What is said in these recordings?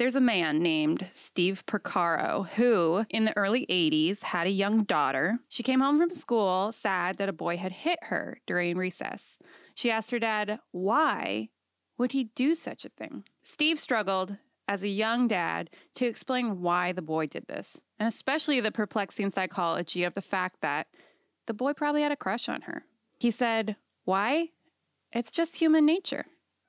There's a man named Steve Porcaro who, in the early 80s, had a young daughter. She came home from school sad that a boy had hit her during recess. She asked her dad, why would he do such a thing? Steve struggled as a young dad to explain why the boy did this, and especially the perplexing psychology of the fact that the boy probably had a crush on her. He said, Why? It's just human nature.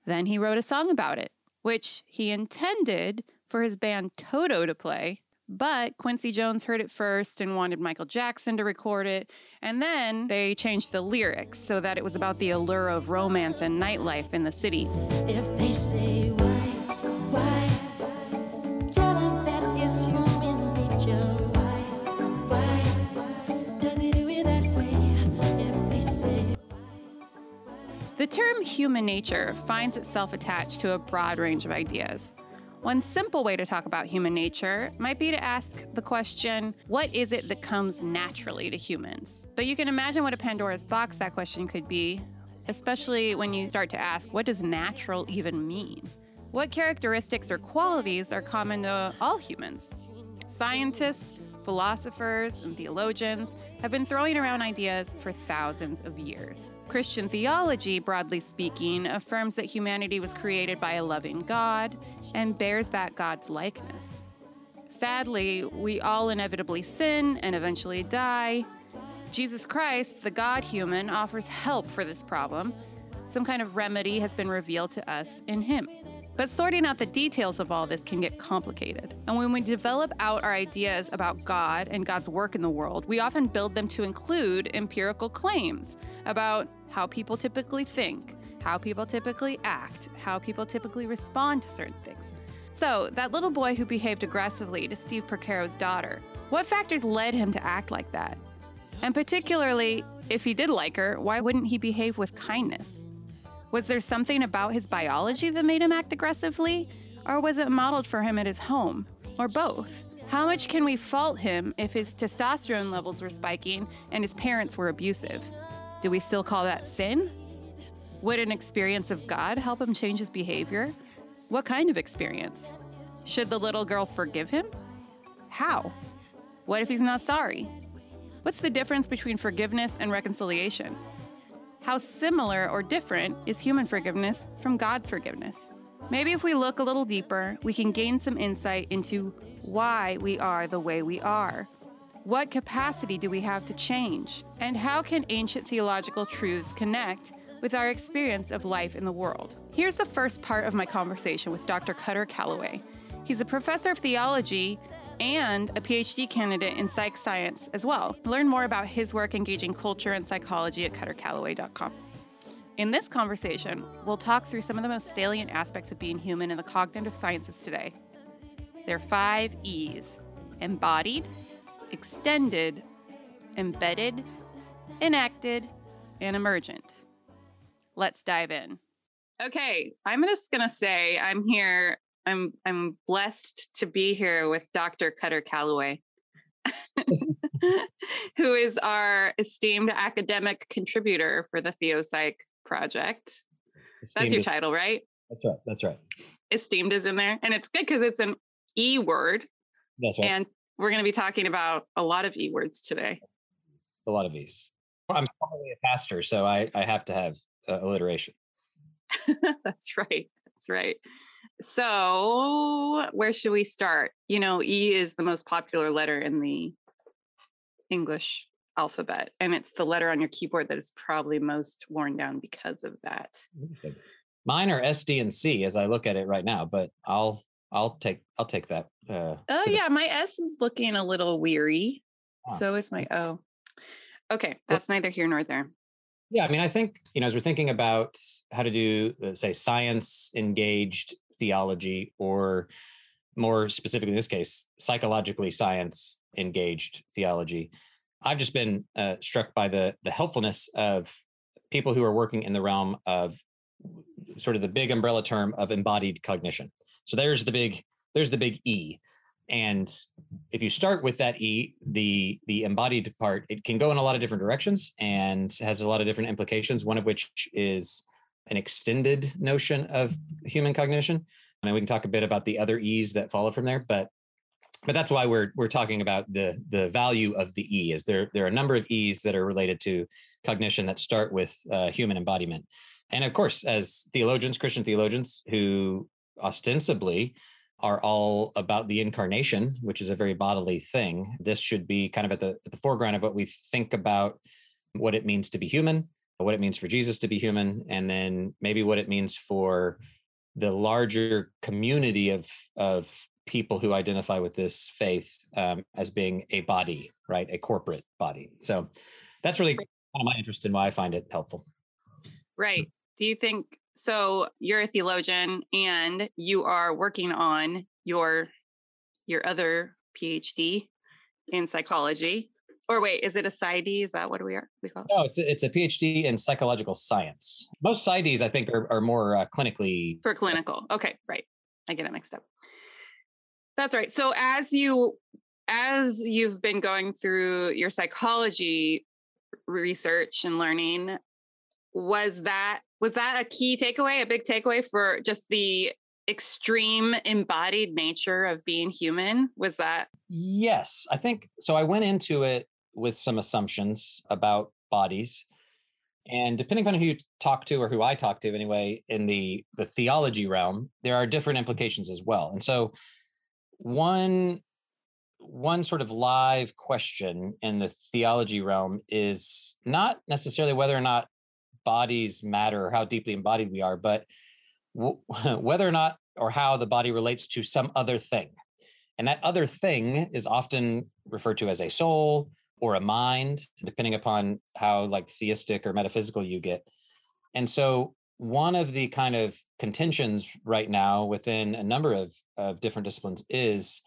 Then he wrote a song about it which he intended for his band Toto to play. But Quincy Jones heard it first and wanted Michael Jackson to record it. And then they changed the lyrics so that it was about the allure of romance and nightlife in the city. If they say The term human nature finds itself attached to a broad range of ideas. One simple way to talk about human nature might be to ask the question, what is it that comes naturally to humans? But you can imagine what a Pandora's box that question could be, especially when you start to ask, what does natural even mean? What characteristics or qualities are common to all humans? Scientists, philosophers, and theologians have been throwing around ideas for thousands of years. Christian theology, broadly speaking, affirms that humanity was created by a loving God and bears that God's likeness. Sadly, we all inevitably sin and eventually die. Jesus Christ, the God human, offers help for this problem. Some kind of remedy has been revealed to us in Him. But sorting out the details of all this can get complicated. And when we develop out our ideas about God and God's work in the world, we often build them to include empirical claims about how people typically think, how people typically act, how people typically respond to certain things. So, that little boy who behaved aggressively to Steve Porcaro's daughter, what factors led him to act like that? And particularly, if he did like her, why wouldn't he behave with kindness? Was there something about his biology that made him act aggressively? Or was it modeled for him at his home? Or both? How much can we fault him if his testosterone levels were spiking and his parents were abusive? Do we still call that sin? Would an experience of God help him change his behavior? What kind of experience? Should the little girl forgive him? How? What if he's not sorry? What's the difference between forgiveness and reconciliation? How similar or different is human forgiveness from God's forgiveness? Maybe if we look a little deeper, we can gain some insight into why we are the way we are what capacity do we have to change? And how can ancient theological truths connect with our experience of life in the world? Here's the first part of my conversation with Dr. Kutter Callaway. He's a professor of theology and a PhD candidate in psych science as well. Learn more about his work engaging culture and psychology at kuttercallaway.com. In this conversation, we'll talk through some of the most salient aspects of being human in the cognitive sciences today. There are five E's embodied, extended, embedded, enacted, and emergent. Let's dive in. Okay, I'm just going to say I'm here. I'm I'm blessed to be here with Dr. Kutter Callaway, who is our esteemed academic contributor for the TheoPsych project. Esteemed That's your title, right? That's right. That's right. Esteemed is in there, and it's good because it's an E word. That's right. And we're going to be talking about a lot of E words today. A lot of E's. I'm probably a pastor, so I, I have to have uh, alliteration. That's right. That's right. So, where should we start? You know, E is the most popular letter in the English alphabet, and it's the letter on your keyboard that is probably most worn down because of that. Mine are S, D, and C as I look at it right now, but I'll I'll take I'll take that. Uh, oh yeah, the- my S is looking a little weary. Ah. So is my O. Okay, that's well, neither here nor there. Yeah, I mean, I think you know, as we're thinking about how to do, let's say, science engaged theology, or more specifically in this case, psychologically science engaged theology, I've just been uh, struck by the the helpfulness of people who are working in the realm of sort of the big umbrella term of embodied cognition. So there's the big there's the big E. And if you start with that E, the the embodied part, it can go in a lot of different directions and has a lot of different implications. One of which is an extended notion of human cognition. and we can talk a bit about the other e's that follow from there but but that's why we're we're talking about the the value of the e is there there are a number of e's that are related to cognition that start with uh, human embodiment and of course as theologians christian theologians who ostensibly are all about the incarnation which is a very bodily thing this should be kind of at the at the foreground of what we think about what it means to be human what it means for jesus to be human and then maybe what it means for the larger community of of people who identify with this faith um, as being a body, right? A corporate body. So that's really my interest in why I find it helpful. Right. Do you think so? You're a theologian and you are working on your your other PhD in psychology. Or wait, is it a PsyD? Is that what we are we call? It? No, it's a, it's a PhD in psychological science. Most PsyDs, I think, are, are more uh, clinically for clinical. Okay, right. I get it mixed up. That's right. So as you as you've been going through your psychology research and learning, was that was that a key takeaway, a big takeaway for just the extreme embodied nature of being human? Was that? Yes, I think so. I went into it with some assumptions about bodies. And depending on who you talk to or who I talk to anyway, in the the theology realm, there are different implications as well. And so one one sort of live question in the theology realm is not necessarily whether or not bodies matter or how deeply embodied we are, but w- whether or not or how the body relates to some other thing. And that other thing is often referred to as a soul or a mind, depending upon how like theistic or metaphysical you get. And so one of the kind of contentions right now within a number of, of different disciplines is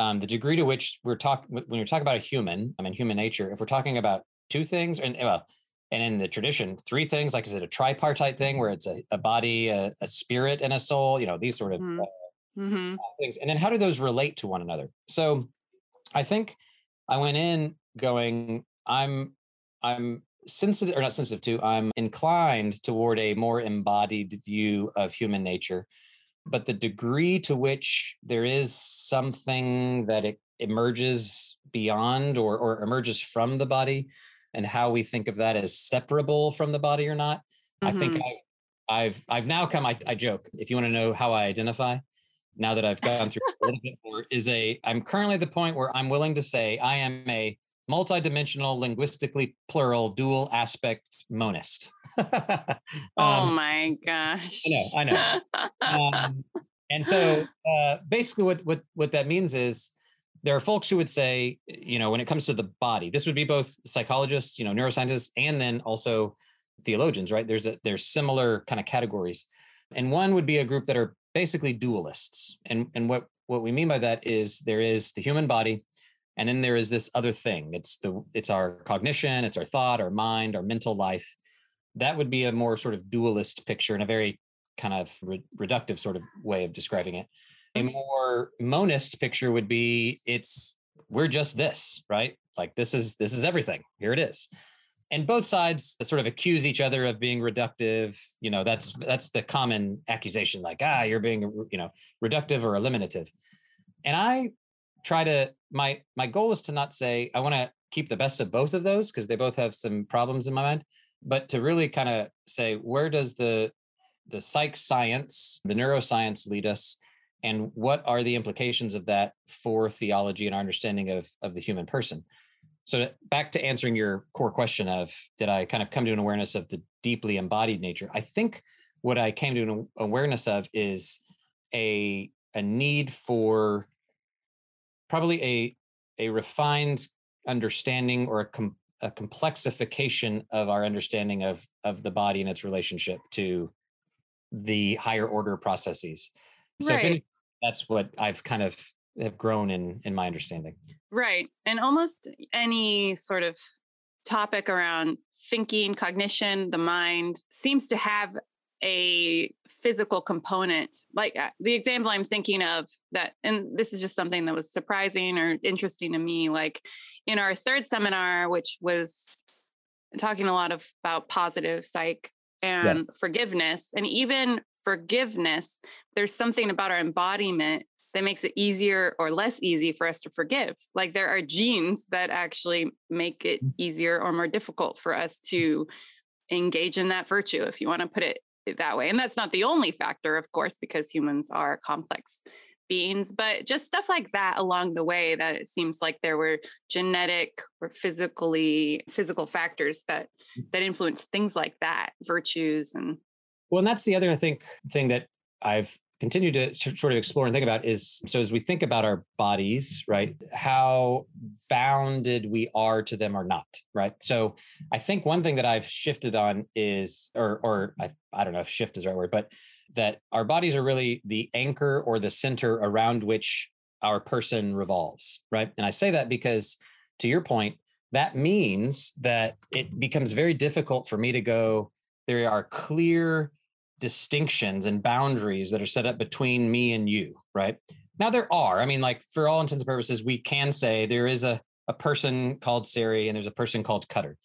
um, the degree to which we're talking when you're talking about a human i mean human nature if we're talking about two things and well and in the tradition three things like is it a tripartite thing where it's a, a body a, a, spirit and a soul you know these sort of mm-hmm. Uh, mm-hmm. things and then how do those relate to one another so i think i went in going i'm i'm sensitive or not sensitive to, I'm inclined toward a more embodied view of human nature. But the degree to which there is something that it emerges beyond or, or emerges from the body and how we think of that as separable from the body or not, mm-hmm. I think mm-hmm. I've, I've, I've now come, I, I joke, if you want to know how I identify, now that I've gone through a little bit more, is a, I'm currently at the point where I'm willing to say I am a multidimensional, linguistically plural, dual aspect monist. Oh um, oh my gosh! I know, I know. um, and so, uh, basically, what what what that means is there are folks who would say, you know, when it comes to the body, this would be both psychologists, you know, neuroscientists, and then also theologians, right? There's a there's similar kind of categories, and one would be a group that are basically dualists, and and what what we mean by that is there is the human body and then there is this other thing. It's the it's our cognition it's our thought our mind our mental life. That would be a more sort of dualist picture in a very kind of re- reductive sort of way of describing it a more monist picture would be it's we're just this right? Like this is this is everything. Here it is. And both sides sort of accuse each other of being reductive. You know that's that's the common accusation like ah you're being you know reductive or eliminative. And i try to my my goal is to not say I want to keep the best of both of those because they both have some problems in my mind, but to really kind of say where does the the psych science, the neuroscience lead us, and what are the implications of that for theology and our understanding of of the human person. So back to answering your core question of did I kind of come to an awareness of the deeply embodied nature? I think what I came to an awareness of is a a need for probably a a refined understanding or a, com- a complexification of our understanding of of the body and its relationship to the higher order processes. So right. anything, that's what I've kind of have grown in in my understanding. Right. And almost any sort of topic around thinking, cognition, the mind seems to have a physical component like uh, the example i'm thinking of that and this is just something that was surprising or interesting to me like in our third seminar which was talking a lot of about positive psych and yeah. forgiveness and even forgiveness, there's something about our embodiment that makes it easier or less easy for us to forgive. Like there are genes that actually make it mm. easier or more difficult for us to engage in that virtue, if you want to put it that way. And that's not the only factor, of course, because humans are complex beings, but just stuff like that along the way that it seems like there were genetic or physically physical factors that mm. that influence things like that, virtues and well, and that's the other I think thing that I've continued to sort of explore and think about is so as we think about our bodies right how bounded we are to them or not right? So i think one thing that i've shifted on is or or i, I don't know if shift is the right word but that our bodies are really the anchor or the center around which our person revolves right? And i say that because to your point that means that it becomes very difficult for me to go there are clear distinctions and boundaries that are set up between me and you, right? Now there are. I mean, like for all intents and purposes, we can say there is a, a person called Sari and there's a person called Kutter.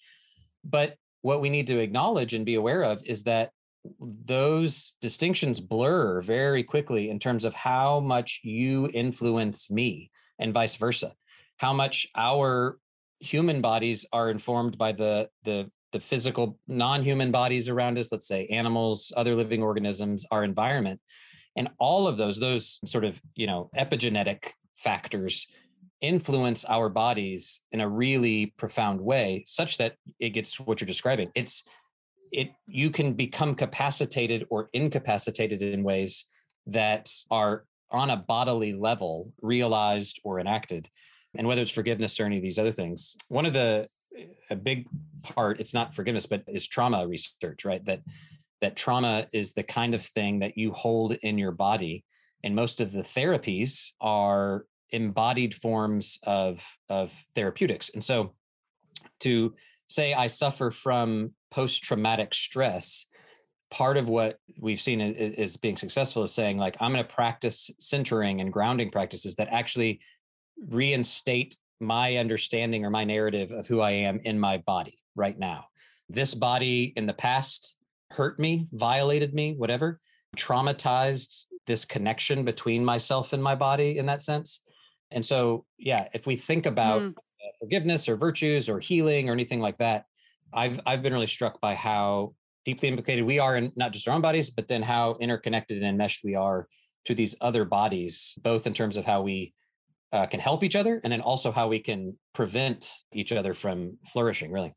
But what we need to acknowledge and be aware of is that those distinctions blur very quickly in terms of how much you influence me and vice versa how much our human bodies are informed by the the the physical non-human bodies around us let's say animals other living organisms our environment. And all of those those sort of you know epigenetic factors influence our bodies in a really profound way such that it gets what you're describing. It's it you can become capacitated or incapacitated in ways that are on a bodily level realized or enacted. And whether it's forgiveness or any of these other things one of the a big part it's not forgiveness but is trauma research right? That that trauma is the kind of thing that you hold in your body and most of the therapies are embodied forms of of therapeutics. And so to say i suffer from post traumatic stress part of what we've seen is, being successful is saying like i'm going to practice centering and grounding practices that actually reinstate my understanding or my narrative of who I am in my body right now. This body in the past hurt me, violated me, whatever, traumatized this connection between myself and my body in that sense. And so, yeah, if we think about mm. forgiveness or virtues or healing or anything like that, I've I've been really struck by how deeply implicated we are in not just our own bodies, but then how interconnected and enmeshed we are to these other bodies, both in terms of how we uh, can help each other and then also how we can prevent each other from flourishing really.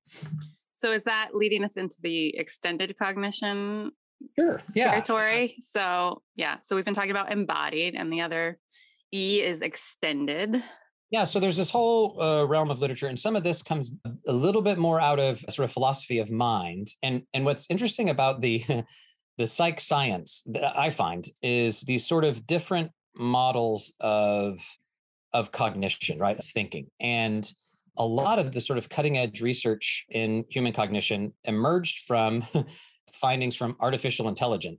So is that leading us into the extended cognition sure yeah. territory? So yeah so we've been talking about embodied and the other e is extended. Yeah, so there's this whole uh, realm of literature, and some of this comes a little bit more out of sort of philosophy of mind. And and what's interesting about the the psych science that I find is these sort of different models of of cognition, right? Of thinking. And a lot of the sort of cutting edge research in human cognition emerged from findings from artificial intelligence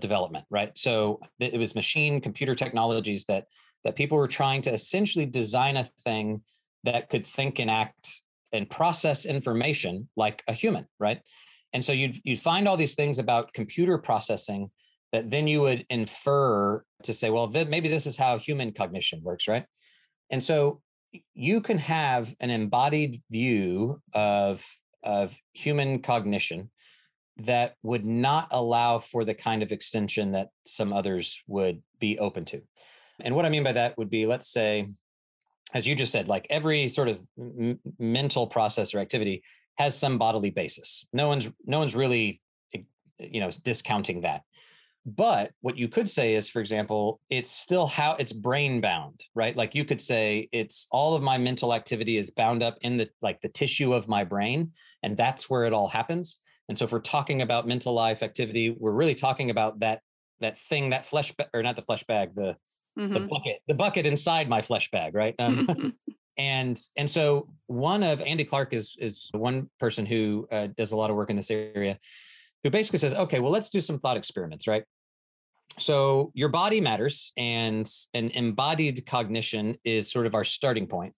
development, right? So it was machine computer technologies that that people were trying to essentially design a thing that could think and act and process information like a human, right? And so you'd you'd find all these things about computer processing that then you would infer to say, well, then maybe this is how human cognition works, right? And so you can have an embodied view of, of human cognition that would not allow for the kind of extension that some others would be open to. And what I mean by that would be, let's say, as you just said, like every sort of m- mental process or activity has some bodily basis. No one's no one's really, eh, you know, discounting that. But what you could say is, for example, it's still how it's brain bound, right? Like you could say it's all of my mental activity is bound up in the like the tissue of my brain, and that's where it all happens. And so if we're talking about mental life activity, we're really talking about that that thing, that flesh ba- or not the flesh bag, the mm-hmm. the bucket, the bucket inside my flesh bag, right? Um, and and so one of Andy Clark is is one person who uh, does a lot of work in this area who basically says, okay, well, let's do some thought experiments, right? So your body matters, and an embodied cognition is sort of our starting point.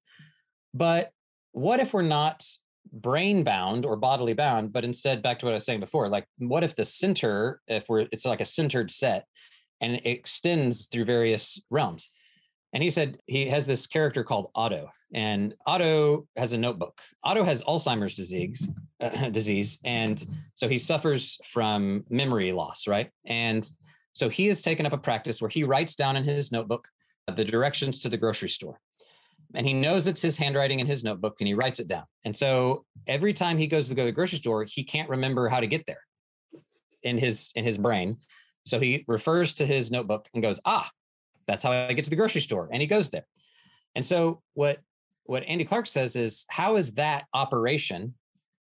But what if we're not brain bound or bodily bound, but instead back to what I was saying before, like what if the center, if we're it's like a centered set and it extends through various realms. And he said he has this character called Otto, and Otto has a notebook. Otto has Alzheimer's disease, uh, disease, and so he suffers from memory loss, right? And so he has taken up a practice where he writes down in his notebook the directions to the grocery store and he knows it's his handwriting in his notebook and he writes it down. And so every time he goes to go to the grocery store, he can't remember how to get there in his in his brain. So he refers to his notebook and goes, "Ah, that's how I get to the grocery store." And he goes there. And so what what Andy Clark says is how is that operation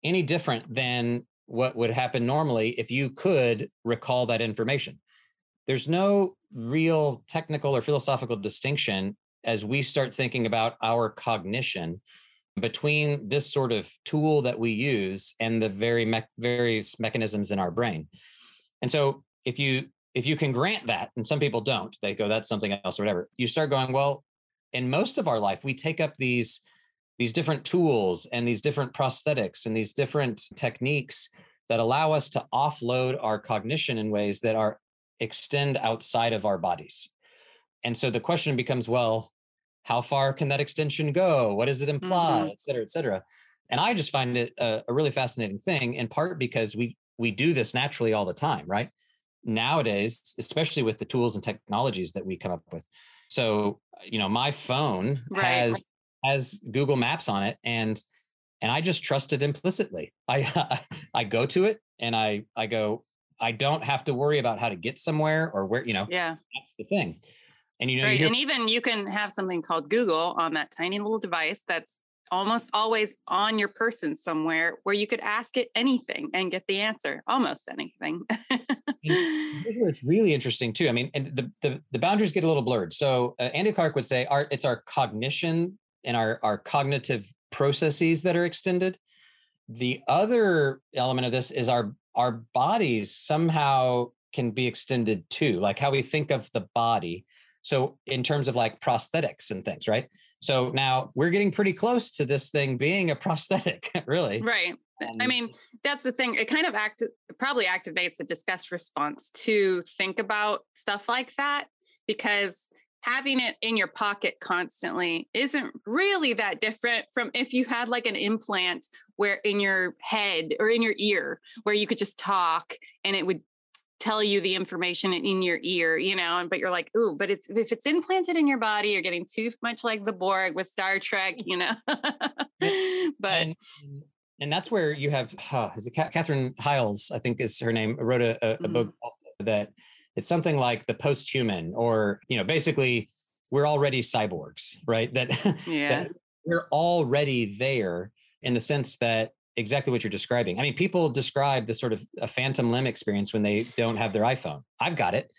any different than what would happen normally if you could recall that information? There's no real technical or philosophical distinction as we start thinking about our cognition between this sort of tool that we use and the very me- various mechanisms in our brain. And so if you if you can grant that and some people don't, they go that's something else or whatever. You start going, well, in most of our life we take up these these different tools and these different prosthetics and these different techniques that allow us to offload our cognition in ways that are extend outside of our bodies. And so the question becomes, well, how far can that extension go? What does it imply, mm-hmm. et cetera, et cetera? And I just find it a, a really fascinating thing, in part because we we do this naturally all the time, right? Nowadays, especially with the tools and technologies that we come up with. So, you know, my phone right. has has Google Maps on it, and and I just trust it implicitly. I I go to it and I I go. I don't have to worry about how to get somewhere or where you know. Yeah, that's the thing. And you know, right. you hear- and even you can have something called Google on that tiny little device that's almost always on your person somewhere where you could ask it anything and get the answer, almost anything. here's where it's really interesting too. I mean, and the the, the boundaries get a little blurred. So uh, Andy Clark would say, our it's our cognition and our our cognitive processes that are extended. The other element of this is our our bodies somehow can be extended too, like how we think of the body so in terms of like prosthetics and things, right? So now we're getting pretty close to this thing being a prosthetic, really. Right. Um, I mean, that's the thing. It kind of act probably activates a disgust response to think about stuff like that because having it in your pocket constantly isn't really that different from if you had like an implant where in your head or in your ear where you could just talk and it would tell you the information in your ear, you know, and but you're like, ooh, but it's if it's implanted in your body, you're getting too much like the Borg with Star Trek, you know. but and, and, that's where you have huh, is it Katherine Hayles, I think is her name, wrote a, a, a mm-hmm. book that it's something like the post-human, or you know, basically we're already cyborgs, right? That, yeah. that we're already there in the sense that exactly what you're describing. I mean, people describe the sort of a phantom limb experience when they don't have their iPhone. I've got it.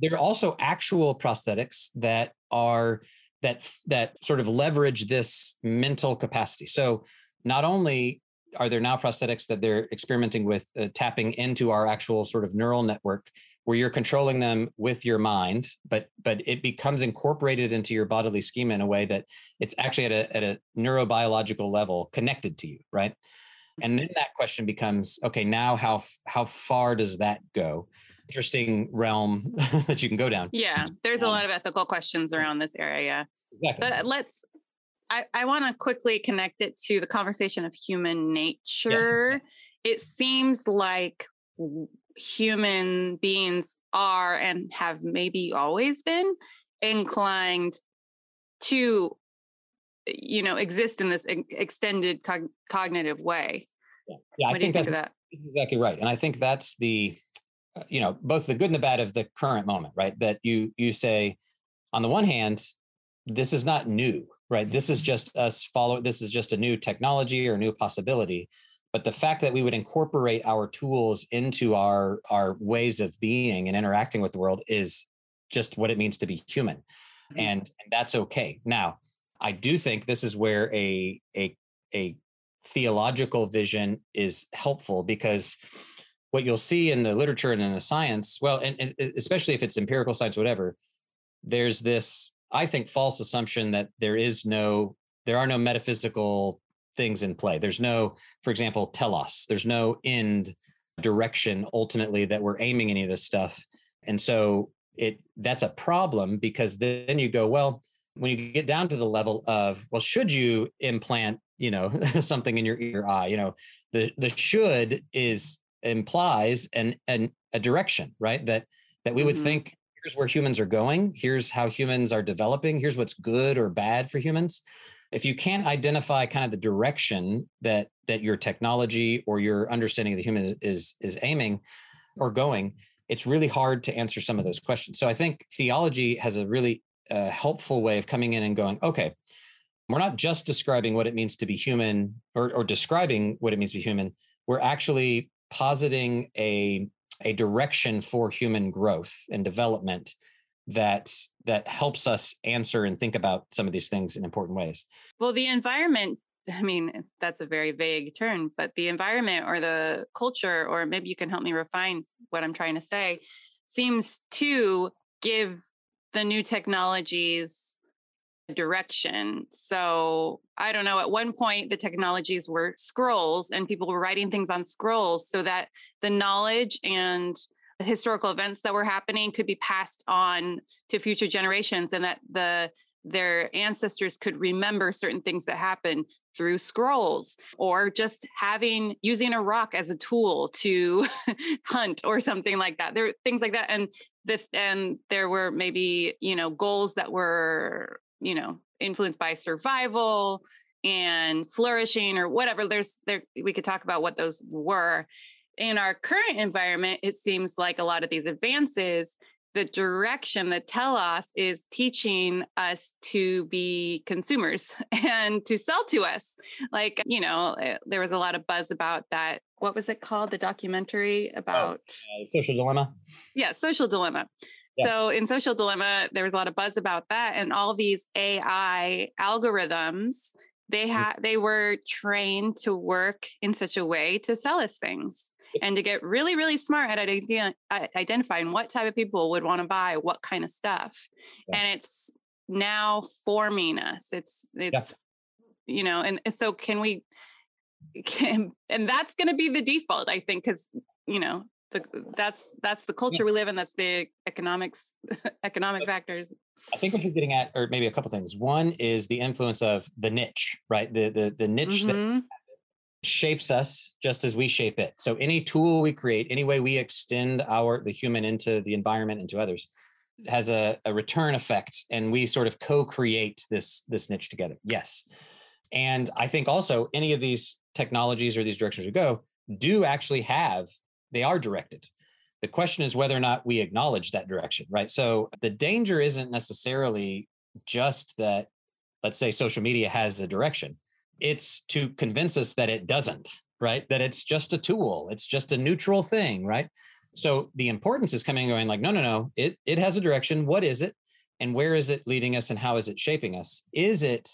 There are also actual prosthetics that are that that sort of leverage this mental capacity. So not only are there now prosthetics that they're experimenting with uh, tapping into our actual sort of neural network where you're controlling them with your mind but but it becomes incorporated into your bodily schema in a way that it's actually at a, at a neurobiological level connected to you right? And then that question becomes okay now how how far does that go? Interesting realm that you can go down. Yeah there's a um, lot of ethical questions around this area exactly. but let's i, I want to quickly connect it to the conversation of human nature. Yes. it seems like human beings are and have maybe always been inclined to you know exist in this extended cog- cognitive way. Yeah, yeah i think, think that's that? exactly right and i think that's the uh, you know both the good and the bad of the current moment right? That you you say on the one hand this is not new right? This is just us follow this is just a new technology or new possibility but the fact that we would incorporate our tools into our our ways of being and interacting with the world is just what it means to be human mm-hmm. and, and that's okay now I do think this is where a a a theological vision is helpful because what you'll see in the literature and in the science, well, and, and especially if it's empirical science, whatever, there's this, I think, false assumption that there is no, there are no metaphysical things in play. There's no, for example, telos. There's no end direction ultimately that we're aiming any of this stuff. And so it that's a problem because then you go, well, when you get down to the level of, well, should you implant, you know, something in your ear eye? You know, the the should is implies an an a direction, right? That that we would mm-hmm. think here's where humans are going, here's how humans are developing, here's what's good or bad for humans if you can't identify kind of the direction that that your technology or your understanding of the human is is aiming or going it's really hard to answer some of those questions. So i think theology has a really uh, helpful way of coming in and going okay we're not just describing what it means to be human or, or describing what it means to be human. We're actually positing a a direction for human growth and development that that helps us answer and think about some of these things in important ways. Well the environment i mean that's a very vague term but the environment or the culture or maybe you can help me refine what i'm trying to say seems to give the new technologies direction. So i don't know at one point the technologies were scrolls and people were writing things on scrolls so that the knowledge and historical events that were happening could be passed on to future generations and that the their ancestors could remember certain things that happened through scrolls or just having using a rock as a tool to hunt or something like that. There things like that. And the and there were maybe you know goals that were you know influenced by survival and flourishing or whatever. There's there we could talk about what those were in our current environment, it seems like a lot of these advances, the direction that telos is teaching us to be consumers and to sell to us. Like, you know, eh, there was a lot of buzz about that. What was it called? The documentary oh, about oh, uh, social dilemma? Yeah, social dilemma. Yeah. So in social dilemma, there was a lot of buzz about that and all these AI algorithms they had they were trained to work in such a way to sell us things and to get really, really smart at identifying what type of people would want to buy what kind of stuff. Yeah. And it's now forming us. It's, it's, yeah. you know, and, and so can we, can, and that's going to be the default, I think, because, you know, the, that's that's the culture we live in. That's the economics, economic factors. I think what you're getting at, or maybe a couple things. One is the influence of the niche, right? The the the niche mm-hmm. that shapes us just as we shape it. So any tool we create, any way we extend our the human into the environment into others has a, a return effect and we sort of co-create this this niche together. Yes. And I think also any of these technologies or these directions we go do actually have they are directed. The question is whether or not we acknowledge that direction, right? So the danger isn't necessarily just that let's say social media has a direction it's to convince us that it doesn't, right? That it's just a tool, it's just a neutral thing, right? So the importance is coming and going like, no, no, no, it it has a direction. What is it? And where is it leading us and how is it shaping us? Is it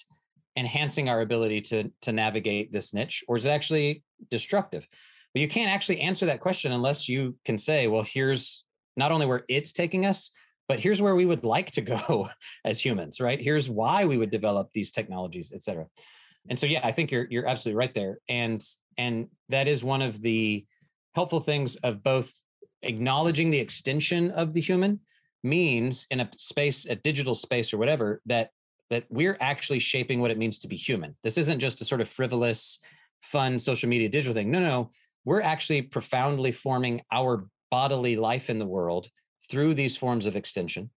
enhancing our ability to to navigate this niche or is it actually destructive? But you can't actually answer that question unless you can say, well, here's not only where it's taking us, but here's where we would like to go as humans, right? Here's why we would develop these technologies, et cetera and so yeah i think you're you're absolutely right there. And and that is one of the helpful things of both acknowledging the extension of the human means in a space a digital space or whatever that that we're actually shaping what it means to be human. This isn't just a sort of frivolous fun social media digital thing. No no. We're actually profoundly forming our bodily life in the world through these forms of extension.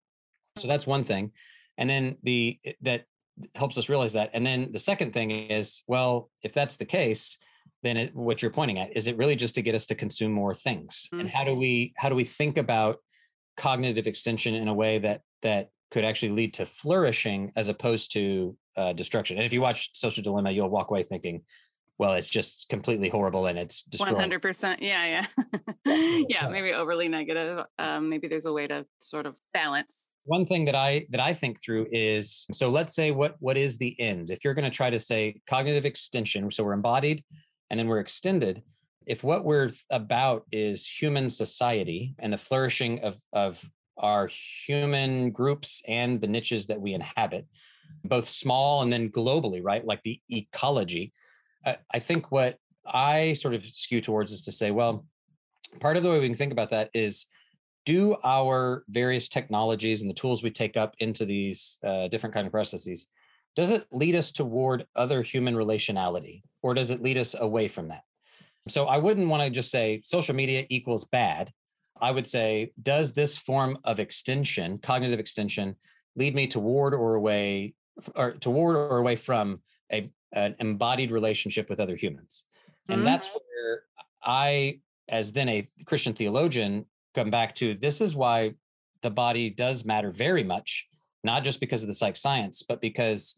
So that's one thing. And then the that helps us realize that. And then the second thing is, well, if that's the case, then it, what you're pointing at is it really just to get us to consume more things? Mm-hmm. And how do we how do we think about cognitive extension in a way that that could actually lead to flourishing as opposed to uh, destruction? And if you watch Social Dilemma, you'll walk away thinking, well, it's just completely horrible and it's destroyed. 100%. Yeah, yeah. yeah, maybe overly negative. Um, maybe there's a way to sort of balance one thing that i that i think through is so let's say what what is the end? If you're going to try to say cognitive extension so we're embodied and then we're extended. If what we're about is human society and the flourishing of of our human groups and the niches that we inhabit both small and then globally right? Like the ecology. I, I think what I sort of skew towards is to say, well, part of the way we can think about that is do our various technologies and the tools we take up into these uh, different kind of processes does it lead us toward other human relationality or does it lead us away from that? So i wouldn't want to just say social media equals bad. I would say does this form of extension cognitive extension lead me toward or away or toward or away from a an embodied relationship with other humans? And mm-hmm. that's where i as then a christian theologian come back to this is why the body does matter very much not just because of the psych science but because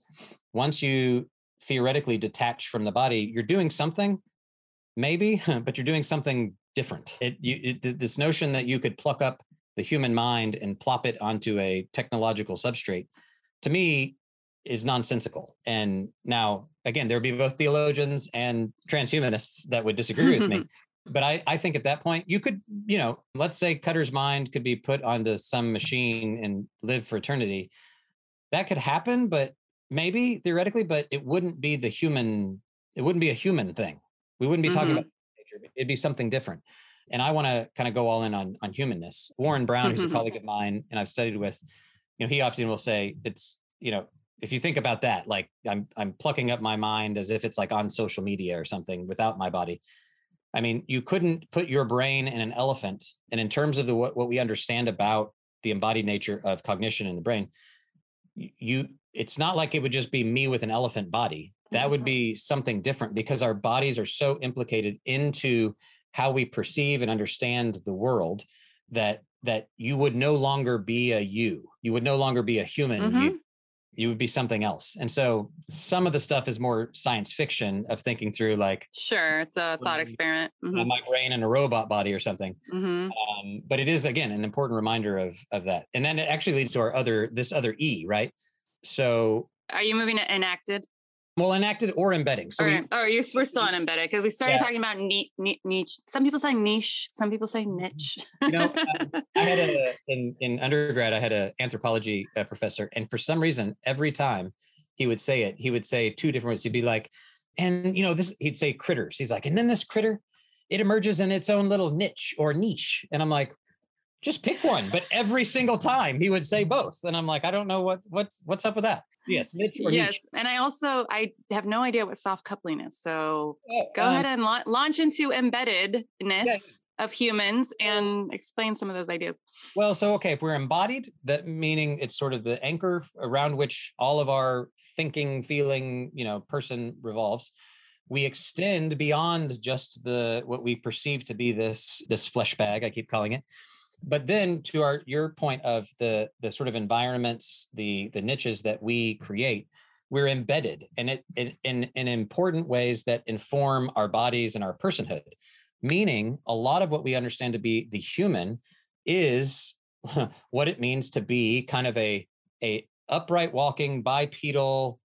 once you theoretically detach from the body you're doing something maybe but you're doing something different. It, you, it, this notion that you could pluck up the human mind and plop it onto a technological substrate to me is nonsensical. And now again there would be both theologians and transhumanists that would disagree with me but I, I think at that point you could you know let's say Kutter's mind could be put onto some machine and live for eternity. That could happen but maybe theoretically but it wouldn't be the human it wouldn't be a human thing. We wouldn't be mm-hmm. talking about nature it'd be something different. And i want to kind of go all in on on humanness. Warren brown who's a colleague of mine and i've studied with you know he often will say it's you know if you think about that like i'm i'm plucking up my mind as if it's like on social media or something without my body I mean, you couldn't put your brain in an elephant. And in terms of the what, what we understand about the embodied nature of cognition in the brain, you it's not like it would just be me with an elephant body. That would mm-hmm. be something different because our bodies are so implicated into how we perceive and understand the world that that you would no longer be a you. You would no longer be a human. Mm-hmm. You you would be something else. And so some of the stuff is more science fiction of thinking through like sure, it's a thought experiment. Mm-hmm. My brain in a robot body or something. Mm-hmm. Um, but it is again an important reminder of of that. And then it actually leads to our other this other E, right? So are you moving to enacted? Well, enacted or embedding. So we, oh, you we're still on embedded because we started yeah. talking about niche, niche. Some people say niche. Some people say niche. you know, I, I, had a in in undergrad. I had an anthropology uh, professor, and for some reason, every time he would say it, he would say two different words. He'd be like, and you know, this. He'd say critters. He's like, and then this critter, it emerges in its own little niche or niche, and I'm like, just pick one. But every single time he would say both. And I'm like, I don't know what what's what's up with that. Yes, or yes. Niche. And I also I have no idea what soft coupling is. So oh, go um, ahead and la- launch into embeddedness yeah. of humans and explain some of those ideas. Well, so okay, if we're embodied, that meaning it's sort of the anchor around which all of our thinking, feeling, you know, person revolves we extend beyond just the what we perceive to be this this flesh bag i keep calling it but then to our your point of the the sort of environments the the niches that we create we're embedded and it, it in in important ways that inform our bodies and our personhood. Meaning a lot of what we understand to be the human is what it means to be kind of a a upright walking bipedal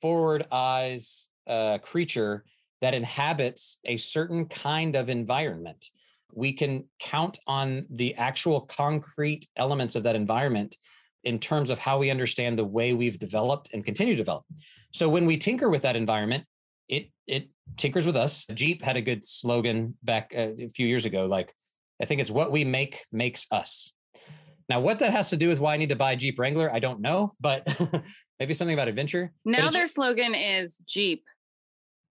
forward eyes uh, creature that inhabits a certain kind of environment we can count on the actual concrete elements of that environment in terms of how we understand the way we've developed and continue to develop. So when we tinker with that environment, it it tinkers with us. Jeep had a good slogan back uh, a few years ago like I think it's what we make makes us. Now what that has to do with why I need to buy a Jeep Wrangler, I don't know, but maybe something about adventure. Now their slogan is Jeep.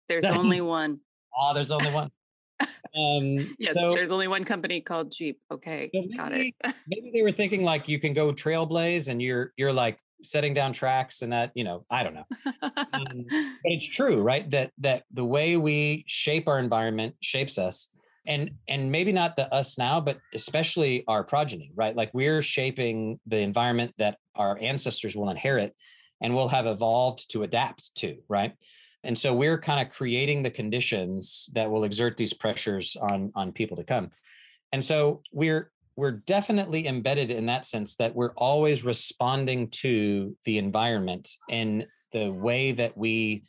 There's only one. Oh, there's only one. Um, yes, so, there's only one company called Jeep. Okay, so maybe, got it. maybe they were thinking like you can go trailblaze and you're you're like setting down tracks and that you know I don't know, um, but it's true, right? That that the way we shape our environment shapes us, and and maybe not the us now, but especially our progeny, right? Like we're shaping the environment that our ancestors will inherit and will have evolved to adapt to, right? And so we're kind of creating the conditions that will exert these pressures on on people to come. And so we're we're definitely embedded in that sense that we're always responding to the environment and the way that we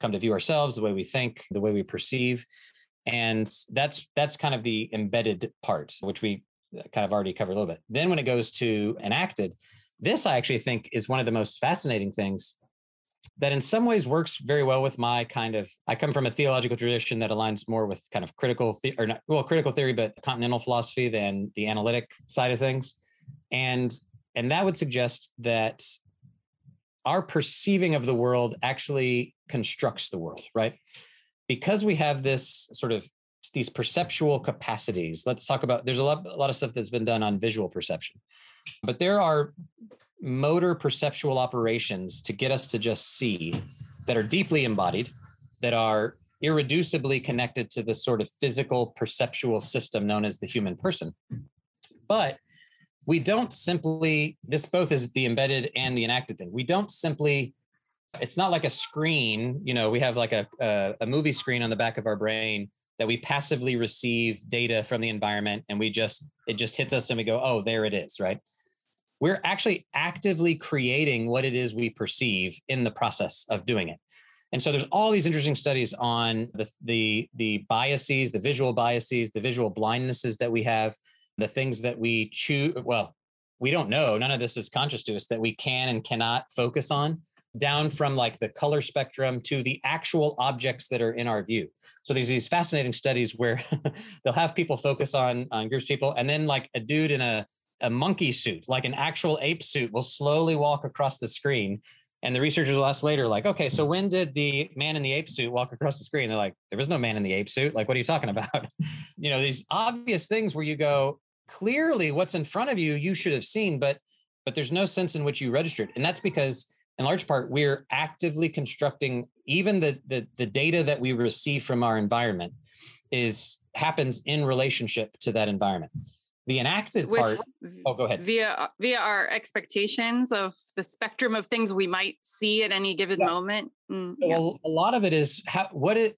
come to view ourselves, the way we think, the way we perceive. And that's that's kind of the embedded part, which we uh, kind of already covered a little bit. Then when it goes to enacted, this I actually think is one of the most fascinating things that in some ways works very well with my kind of i come from a theological tradition that aligns more with kind of critical the, or not well critical theory but continental philosophy than the analytic side of things. And and that would suggest that our perceiving of the world actually constructs the world right? Because we have this sort of these perceptual capacities let's talk about there's a lot, a lot of stuff that's been done on visual perception. But there are motor perceptual operations to get us to just see that are deeply embodied, that are irreducibly connected to the sort of physical perceptual system known as the human person. But we don't simply, this both is the embedded and the enacted thing. We don't simply, it's not like a screen, you know, we have like a, a, a movie screen on the back of our brain that we passively receive data from the environment and we just, it just hits us and we go, oh, there it is, right? We're actually actively creating what it is we perceive in the process of doing it. And so there's all these interesting studies on the the the biases, the visual biases, the visual blindnesses that we have, the things that we choose. Well, we don't know. None of this is conscious to us that we can and cannot focus on down from like the color spectrum to the actual objects that are in our view. So there's these fascinating studies where they'll have people focus on on groups of people, and then like a dude in a a monkey suit, like an actual ape suit, will slowly walk across the screen. And the researchers will ask later, like, okay, so when did the man in the ape suit walk across the screen? They're like, there was no man in the ape suit. Like, what are you talking about? you know, these obvious things where you go, clearly what's in front of you, you should have seen, but but there's no sense in which you registered. And that's because in large part, we're actively constructing even the the, the data that we receive from our environment is happens in relationship to that environment. The enacted With, part. Oh, go ahead. Via via our expectations of the spectrum of things we might see at any given yeah. moment. Mm, yeah. Well, a lot of it is how what it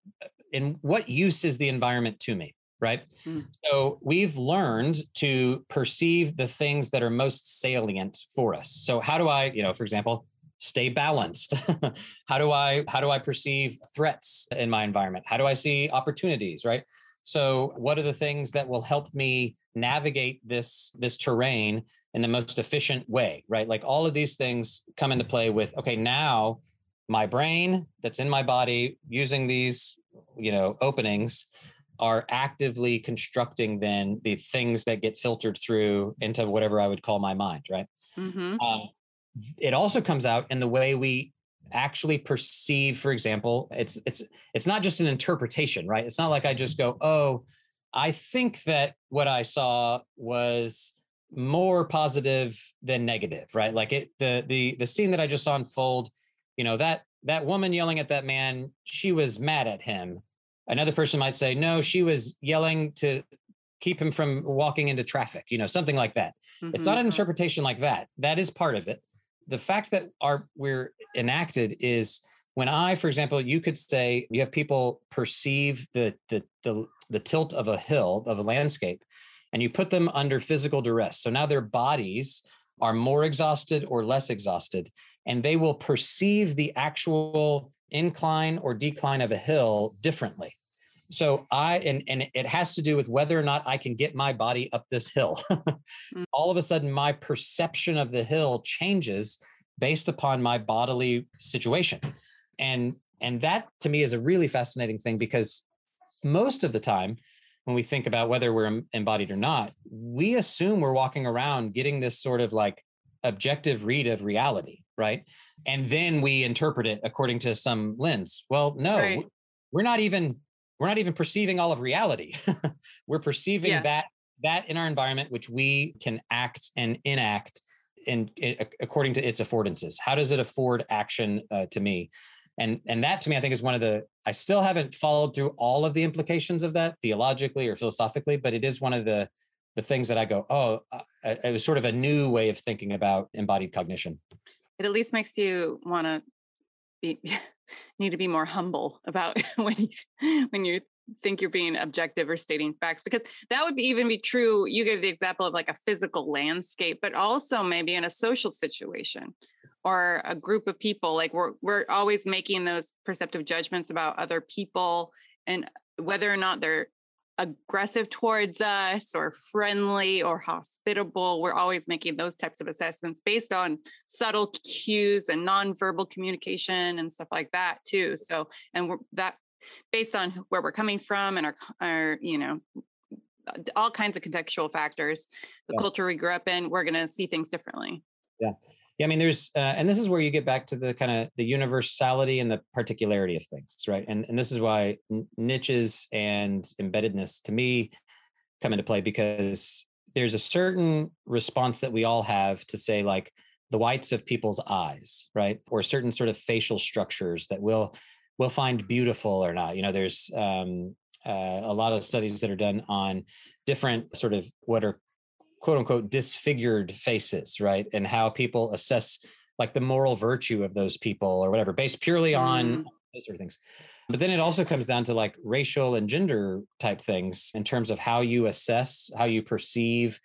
in what use is the environment to me, right? Mm. So we've learned to perceive the things that are most salient for us. So how do I, you know, for example, stay balanced how do i how do i perceive threats in my environment how do i see opportunities right so what are the things that will help me navigate this this terrain in the most efficient way right like all of these things come into play with okay now my brain that's in my body using these you know openings are actively constructing then the things that get filtered through into whatever i would call my mind right mm-hmm. um, it also comes out in the way we actually perceive for example it's it's it's not just an interpretation right it's not like i just go oh I think that what I saw was more positive than negative, right? Like it the the the scene that I just saw unfold, you know, that that woman yelling at that man, she was mad at him. Another person might say, no, she was yelling to keep him from walking into traffic, you know, something like that. Mm-hmm. It's not an mm-hmm. interpretation like that. That is part of it. The fact that our we're enacted is when I, for example, you could say you have people perceive the the the the tilt of a hill, of a landscape, and you put them under physical duress. So now their bodies are more exhausted or less exhausted, and they will perceive the actual incline or decline of a hill differently. So I and and it has to do with whether or not I can get my body up this hill. mm. All of a sudden my perception of the hill changes based upon my bodily situation. And and that to me is a really fascinating thing because most of the time when we think about whether we're embodied or not we assume we're walking around getting this sort of like objective read of reality right and then we interpret it according to some lens well no right. we're not even we're not even perceiving all of reality. We're perceiving yeah. that that in our environment which we can act and enact in, in according to its affordances. How does it afford action uh, to me? And and that to me i think is one of the i still haven't followed through all of the implications of that theologically or philosophically but it is one of the the things that i go oh uh, it was sort of a new way of thinking about embodied cognition. It at least makes you want to be need to be more humble about when you, when you think you're being objective or stating facts because that would be, even be true you gave the example of like a physical landscape but also maybe in a social situation or a group of people like we're we're always making those perceptive judgments about other people and whether or not they're aggressive towards us or friendly or hospitable. We're always making those types of assessments based on subtle cues and nonverbal communication and stuff like that too. So, and we're, that based on where we're coming from and our, our you know, uh, all kinds of contextual factors, the yeah. culture we grew up in, we're going to see things differently. Yeah. Yeah, I mean, there's, uh, and this is where you get back to the kind of the universality and the particularity of things, right? And and this is why niches and embeddedness to me come into play because there's a certain response that we all have to say like the whites of people's eyes, right, or certain sort of facial structures that we'll we'll find beautiful or not. You know, there's um, uh, a lot of studies that are done on different sort of what are quote unquote disfigured faces, right? And how people assess like the moral virtue of those people or whatever, based purely on mm. those sort of things. But then it also comes down to like racial and gender type things in terms of how you assess, how you perceive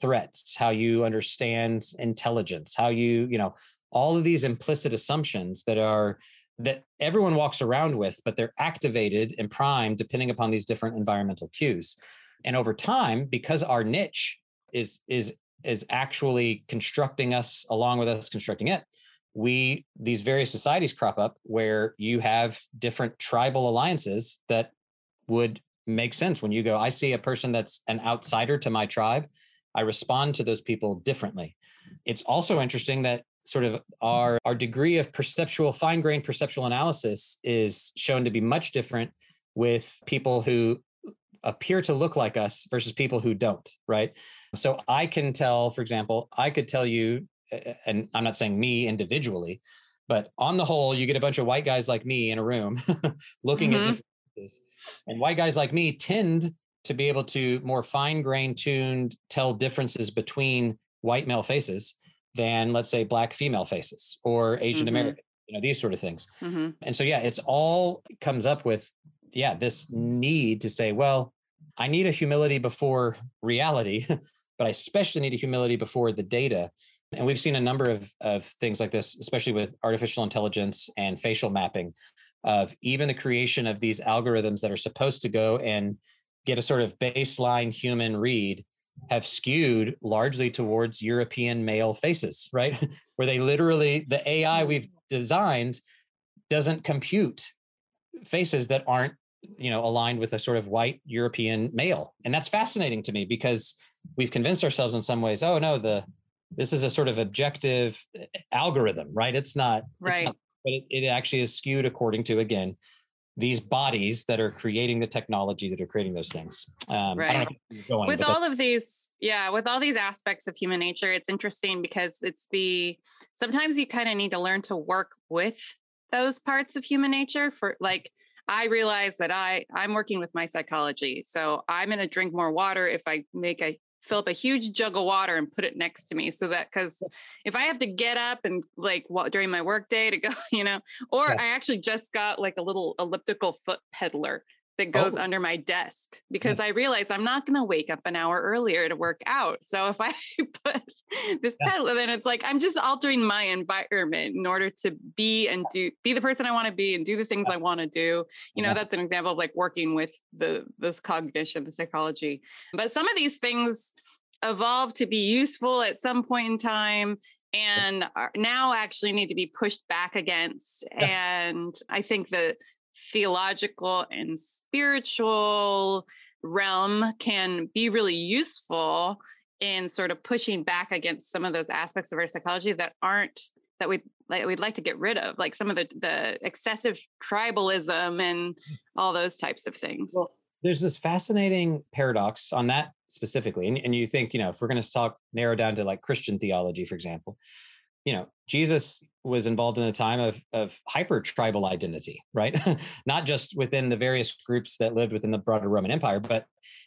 threats, how you understand intelligence, how you, you know, all of these implicit assumptions that are that everyone walks around with, but they're activated and primed depending upon these different environmental cues. And over time, because our niche is is is actually constructing us along with us constructing it. We these various societies crop up where you have different tribal alliances that would make sense. When you go i see a person that's an outsider to my tribe i respond to those people differently. It's also interesting that sort of our our degree of perceptual fine grained perceptual analysis is shown to be much different with people who appear to look like us versus people who don't right so I can tell, for example, I could tell you, and I'm not saying me individually, but on the whole, you get a bunch of white guys like me in a room looking mm-hmm. at differences. And white guys like me tend to be able to more fine grained tuned tell differences between white male faces than let's say black female faces or Asian American, mm-hmm. you know, these sort of things. Mm-hmm. And so, yeah, it's all comes up with, yeah, this need to say, well, I need a humility before reality but I especially need a humility before the data. And we've seen a number of, of things like this, especially with artificial intelligence and facial mapping, of even the creation of these algorithms that are supposed to go and get a sort of baseline human read have skewed largely towards European male faces, right? Where they literally, the AI we've designed doesn't compute faces that aren't, you know, aligned with a sort of white European male. And that's fascinating to me because we've convinced ourselves in some ways oh no the this is a sort of objective eh, algorithm right? It's not right. it's not, but it, it actually is skewed according to again these bodies that are creating the technology that are creating those things. Um, right. going, with all of these yeah with all these aspects of human nature it's interesting because it's the sometimes you kind of need to learn to work with those parts of human nature for like I realize that I I'm working with my psychology. So I'm going to drink more water if I make a fill up a huge jug of water and put it next to me so that because if I have to get up and like what during my work day to go, you know, or I actually just got like a little elliptical foot peddler that goes oh. under my desk because yes. I realize I'm not going to wake up an hour earlier to work out. So if I put this yeah. pedal, then it's like I'm just altering my environment in order to be and do be the person I want to be and do the things yeah. I want to do. You know, yeah. that's an example of like working with the this cognition, the psychology. But some of these things evolve to be useful at some point in time and now actually need to be pushed back against. And I think that theological and spiritual realm can be really useful in sort of pushing back against some of those aspects of our psychology that aren't that we like we'd like to get rid of like some of the the excessive tribalism and mm. all those types of things well there's this fascinating paradox on that specifically and, and you think you know if we're going to talk narrow down to like christian theology for example you know jesus was involved in a time of of hyper tribal identity right? Not just within the various groups that lived within the broader roman empire but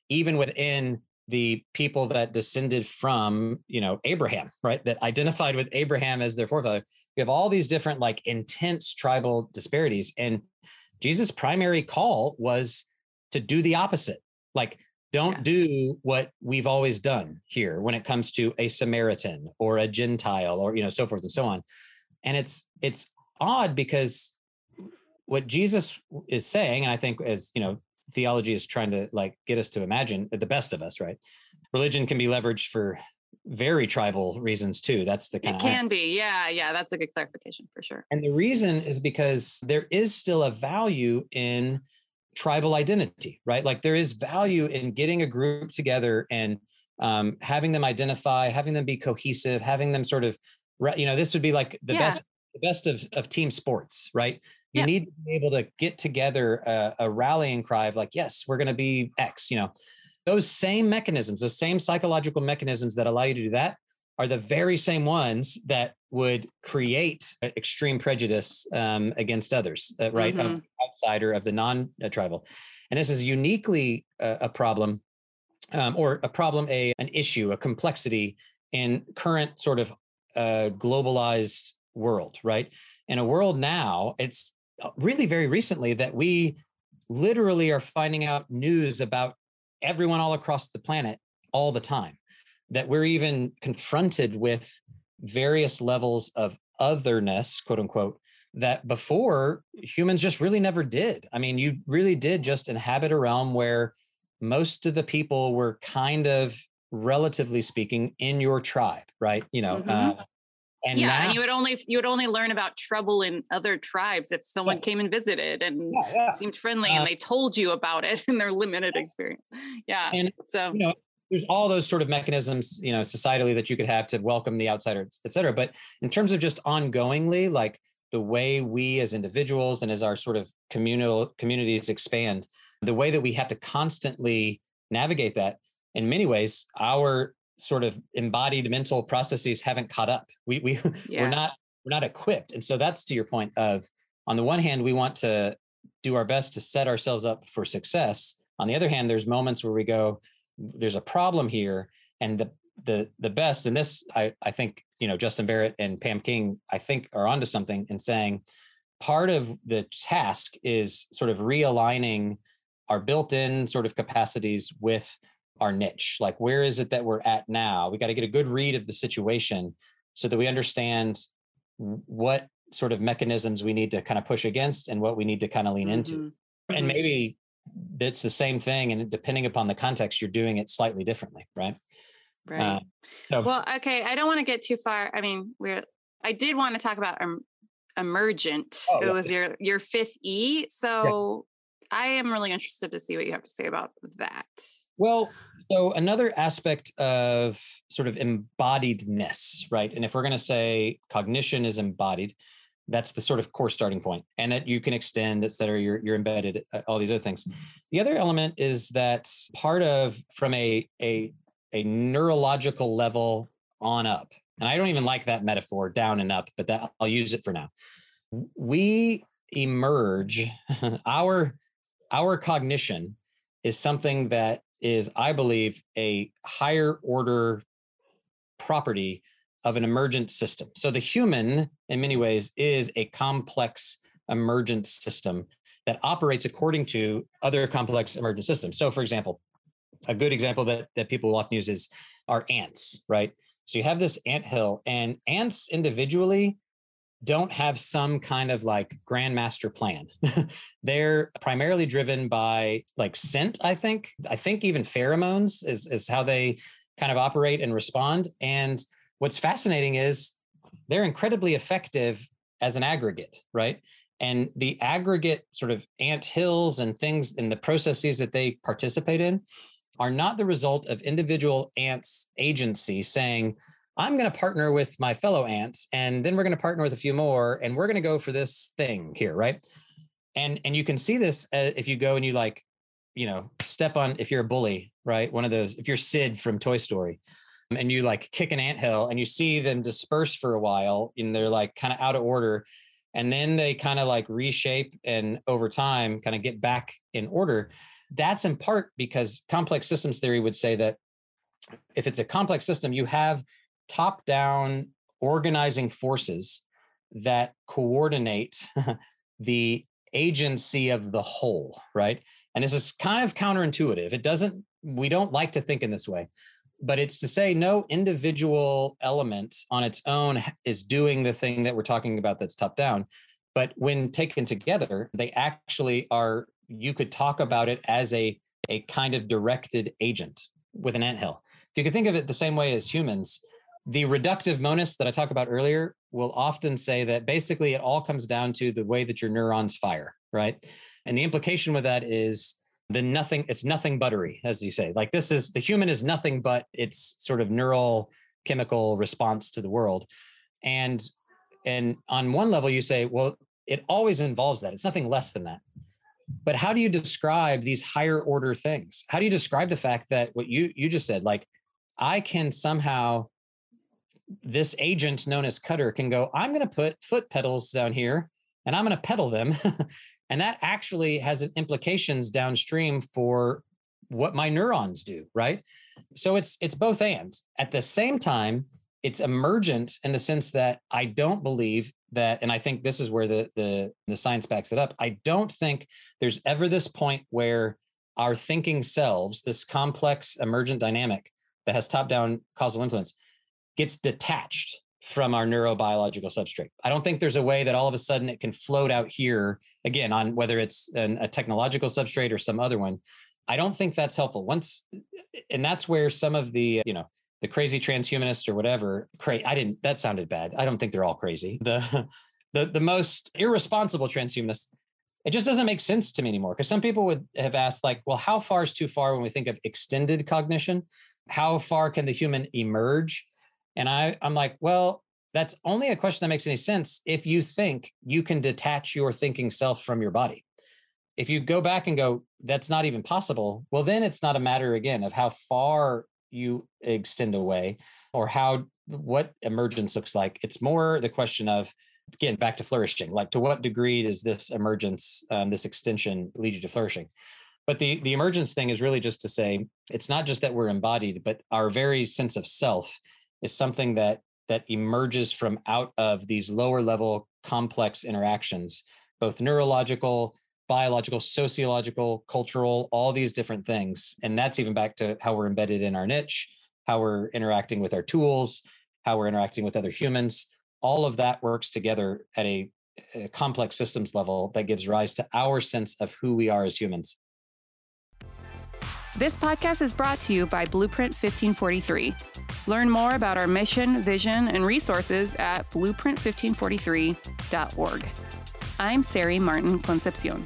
even within the people that descended from you know abraham right? That identified with abraham as their forefather. You have all these different like intense tribal disparities and jesus primary call was to do the opposite. Like don't yeah. do what we've always done here when it comes to a Samaritan or a Gentile or you know so forth and so on. And it's it's odd because what Jesus is saying, and I think as you know theology is trying to like get us to imagine the best of us right religion can be leveraged for very tribal reasons too that's the kind it can be yeah yeah that's a good clarification for sure and the reason is because there is still a value in tribal identity right like there is value in getting a group together and um, having them identify having them be cohesive having them sort of you know this would be like the yeah. best the best of, of team sports right you yeah. need to be able to get together a, a rallying cry of like yes we're going to be x you know those same mechanisms those same psychological mechanisms that allow you to do that are the very same ones that would create extreme prejudice um, against others uh, right mm-hmm. outsider of the non-tribal and this is uniquely a, a problem um, or a problem a an issue a complexity in current sort of uh, globalized world right in a world now it's uh, really very recently that we literally are finding out news about everyone all across the planet all the time that we're even confronted with various levels of otherness quote unquote that before humans just really never did i mean you really did just inhabit a realm where most of the people were kind of relatively speaking in your tribe right you know mm-hmm. uh, and yeah, now, and you would only you would only learn about trouble in other tribes if someone yeah. came and visited and yeah, yeah. seemed friendly and they told you about it in their limited experience. Yeah. And so you know, there's all those sort of mechanisms, you know, societally that you could have to welcome the outsider, et cetera. But in terms of just ongoingly, like the way we as individuals and as our sort of communal communities expand, the way that we have to constantly navigate that in many ways, our sort of embodied mental processes haven't caught up. We we yeah. we're not we're not equipped. And so that's to your point of on the one hand, we want to do our best to set ourselves up for success. On the other hand, there's moments where we go, there's a problem here. And the the the best, and this I, I think, you know, Justin Barrett and Pam King, I think are onto something in saying part of the task is sort of realigning our built-in sort of capacities with our niche like where is it that we're at now we got to get a good read of the situation so that we understand what sort of mechanisms we need to kind of push against and what we need to kind of lean mm-hmm. into and mm-hmm. maybe it's the same thing and depending upon the context you're doing it slightly differently right right uh, so, well okay i don't want to get too far i mean we're i did want to talk about um, emergent oh, it was your your fifth e so yeah. i am really interested to see what you have to say about that well, so another aspect of sort of embodiedness, right? And if we're going to say cognition is embodied, that's the sort of core starting point, and that you can extend, et cetera. You're you're embedded, uh, all these other things. The other element is that part of from a a a neurological level on up, and I don't even like that metaphor, down and up, but that I'll use it for now. We emerge our our cognition is something that is, I believe, a higher order property of an emergent system. So the human, in many ways, is a complex emergent system that operates according to other complex emergent systems. So, for example, a good example that, that people often use is our ants, right? So you have this ant hill, and ants individually don't have some kind of like grandmaster plan. They're primarily driven by like scent, I think. I think even pheromones is, is how they kind of operate and respond. And what's fascinating is they're incredibly effective as an aggregate, right? And the aggregate sort of ant hills and things and the processes that they participate in are not the result of individual ants' agency saying, I'm going to partner with my fellow ants, and then we're going to partner with a few more, and we're going to go for this thing here, right? And and you can see this uh, if you go and you like, you know, step on if you're a bully, right? One of those, if you're Sid from Toy Story, and you like kick an ant hill, and you see them disperse for a while, and they're like kind of out of order, and then they kind of like reshape and over time kind of get back in order. That's in part because complex systems theory would say that if it's a complex system, you have top down organizing forces that coordinate the agency of the whole, right? And this is kind of counterintuitive. It doesn't, we don't like to think in this way, but it's to say no individual element on its own is doing the thing that we're talking about that's top down. But when taken together, they actually are you could talk about it as a a kind of directed agent with an anthill. If you could think of it the same way as humans, the reductive monist that I talked about earlier will often say that basically it all comes down to the way that your neurons fire, right? And the implication with that is the nothing, it's nothing buttery, as you say. Like this is the human is nothing but its sort of neural chemical response to the world. And and on one level you say, well, it always involves that. It's nothing less than that. But how do you describe these higher order things? How do you describe the fact that what you you just said, like I can somehow this agent known as Kutter can go, I'm going to put foot pedals down here and I'm going to pedal them. and that actually has implications downstream for what my neurons do, right? So it's it's both and. At the same time, it's emergent in the sense that I don't believe that, and I think this is where the the the science backs it up. I don't think there's ever this point where our thinking selves, this complex emergent dynamic that has top-down causal influence, gets detached from our neurobiological substrate. I don't think there's a way that all of a sudden it can float out here again on whether it's an, a technological substrate or some other one. I don't think that's helpful. Once, and that's where some of the, you know, the crazy transhumanists or whatever, cra- I didn't, that sounded bad. I don't think they're all crazy. The, the, the most irresponsible transhumanists, it just doesn't make sense to me anymore. Because some people would have asked, like, well, how far is too far when we think of extended cognition? How far can the human emerge? And I, I'm like, well, that's only a question that makes any sense if you think you can detach your thinking self from your body. If you go back and go, that's not even possible, well, then it's not a matter again of how far you extend away or how what emergence looks like. It's more the question of, again, back to flourishing. Like, to what degree does this emergence, um, this extension lead you to flourishing? But the the emergence thing is really just to say it's not just that we're embodied, but our very sense of self is something that that emerges from out of these lower level complex interactions both neurological biological sociological cultural all these different things. And that's even back to how we're embedded in our niche how we're interacting with our tools how we're interacting with other humans. All of that works together at a, a complex systems level that gives rise to our sense of who we are as humans this podcast is brought to you by Blueprint 1543. Learn more about our mission, vision, and resources at blueprint1543.org. I'm Sari Martin Concepcion.